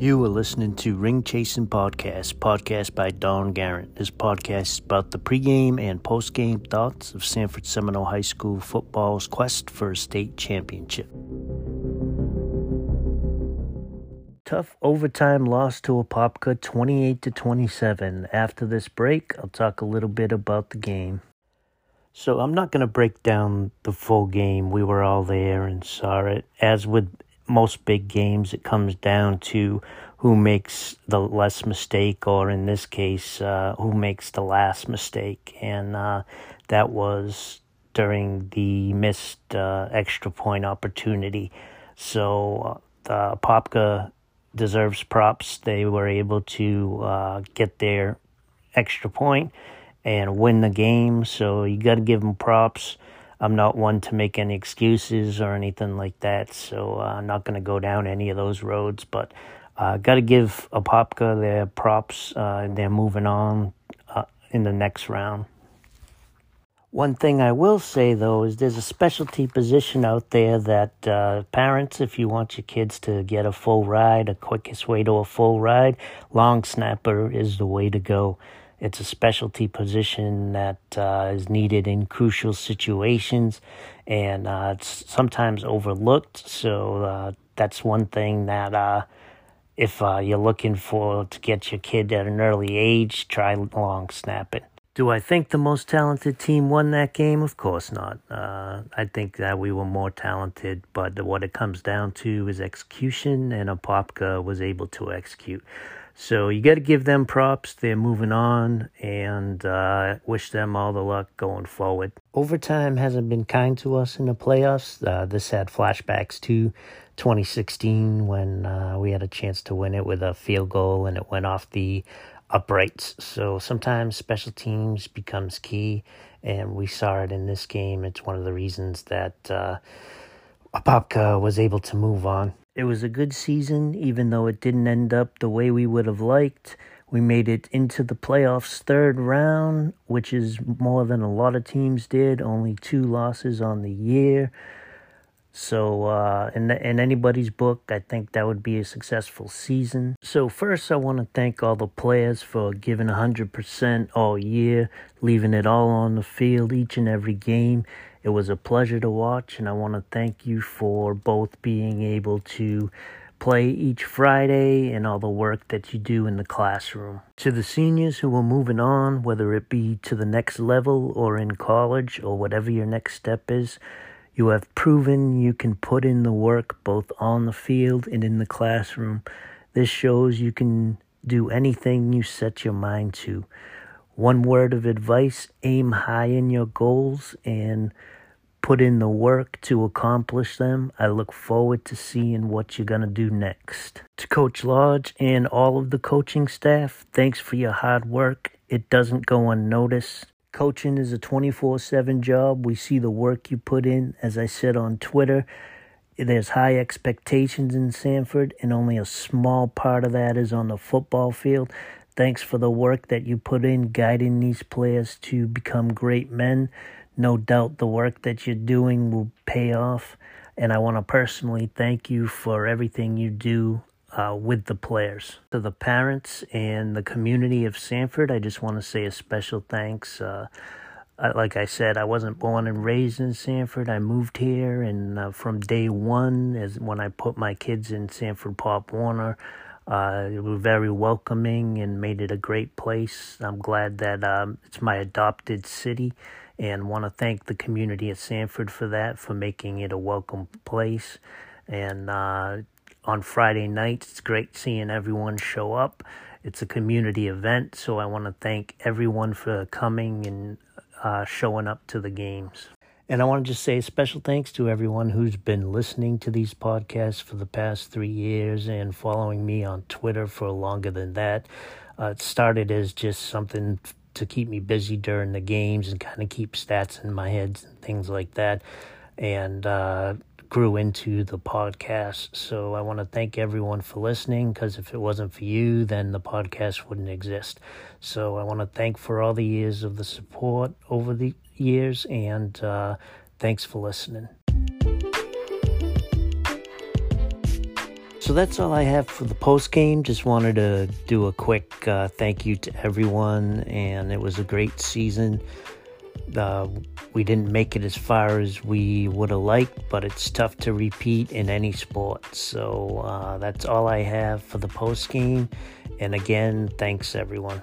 You are listening to Ring Chasing Podcast, podcast by Don Garrett. This podcast is about the pregame and postgame thoughts of Sanford Seminole High School football's quest for a state championship. Tough overtime loss to Apopka 28 to 27. After this break, I'll talk a little bit about the game. So I'm not going to break down the full game. We were all there and saw it. As with most big games, it comes down to who makes the less mistake, or in this case, uh, who makes the last mistake. And uh, that was during the missed uh, extra point opportunity. So uh, the Popka deserves props. They were able to uh, get their extra point and win the game. So you got to give them props. I'm not one to make any excuses or anything like that, so uh, I'm not going to go down any of those roads. But I uh, got to give Apopka their props. Uh, they're moving on uh, in the next round. One thing I will say though is there's a specialty position out there that uh, parents, if you want your kids to get a full ride, the quickest way to a full ride, long snapper is the way to go. It's a specialty position that uh, is needed in crucial situations, and uh, it's sometimes overlooked. So uh, that's one thing that uh, if uh, you're looking for to get your kid at an early age, try long snapping. Do I think the most talented team won that game? Of course not. Uh, I think that we were more talented, but what it comes down to is execution, and Apopka was able to execute. So you got to give them props. They're moving on and uh, wish them all the luck going forward. Overtime hasn't been kind to us in the playoffs. Uh, this had flashbacks to 2016 when uh, we had a chance to win it with a field goal and it went off the uprights. So sometimes special teams becomes key, and we saw it in this game. It's one of the reasons that uh, Apopka was able to move on. It was a good season, even though it didn't end up the way we would have liked. We made it into the playoffs third round, which is more than a lot of teams did. Only two losses on the year. So, uh, in, the, in anybody's book, I think that would be a successful season. So, first, I want to thank all the players for giving 100% all year, leaving it all on the field each and every game. It was a pleasure to watch, and I want to thank you for both being able to play each Friday and all the work that you do in the classroom. To the seniors who are moving on, whether it be to the next level or in college or whatever your next step is, you have proven you can put in the work both on the field and in the classroom. This shows you can do anything you set your mind to. One word of advice aim high in your goals and put in the work to accomplish them. I look forward to seeing what you're going to do next. To Coach Lodge and all of the coaching staff, thanks for your hard work. It doesn't go unnoticed. Coaching is a 24 7 job. We see the work you put in. As I said on Twitter, there's high expectations in Sanford, and only a small part of that is on the football field. Thanks for the work that you put in guiding these players to become great men. No doubt the work that you're doing will pay off. And I want to personally thank you for everything you do uh, with the players. To the parents and the community of Sanford, I just want to say a special thanks. Uh, like I said, I wasn't born and raised in Sanford. I moved here, and uh, from day one, as when I put my kids in Sanford Pop Warner, uh, it was very welcoming and made it a great place. I'm glad that um, it's my adopted city and want to thank the community at Sanford for that, for making it a welcome place. And uh, on Friday nights, it's great seeing everyone show up. It's a community event, so I want to thank everyone for coming and uh, showing up to the games. And I want to just say a special thanks to everyone who's been listening to these podcasts for the past three years and following me on Twitter for longer than that. Uh, it started as just something to keep me busy during the games and kind of keep stats in my head and things like that. And uh, grew into the podcast. So I want to thank everyone for listening because if it wasn't for you, then the podcast wouldn't exist. So I want to thank for all the years of the support over the years, and uh, thanks for listening. So that's all I have for the post game. Just wanted to do a quick uh, thank you to everyone, and it was a great season. Uh, we didn't make it as far as we would have liked, but it's tough to repeat in any sport. So uh, that's all I have for the post game. And again, thanks everyone.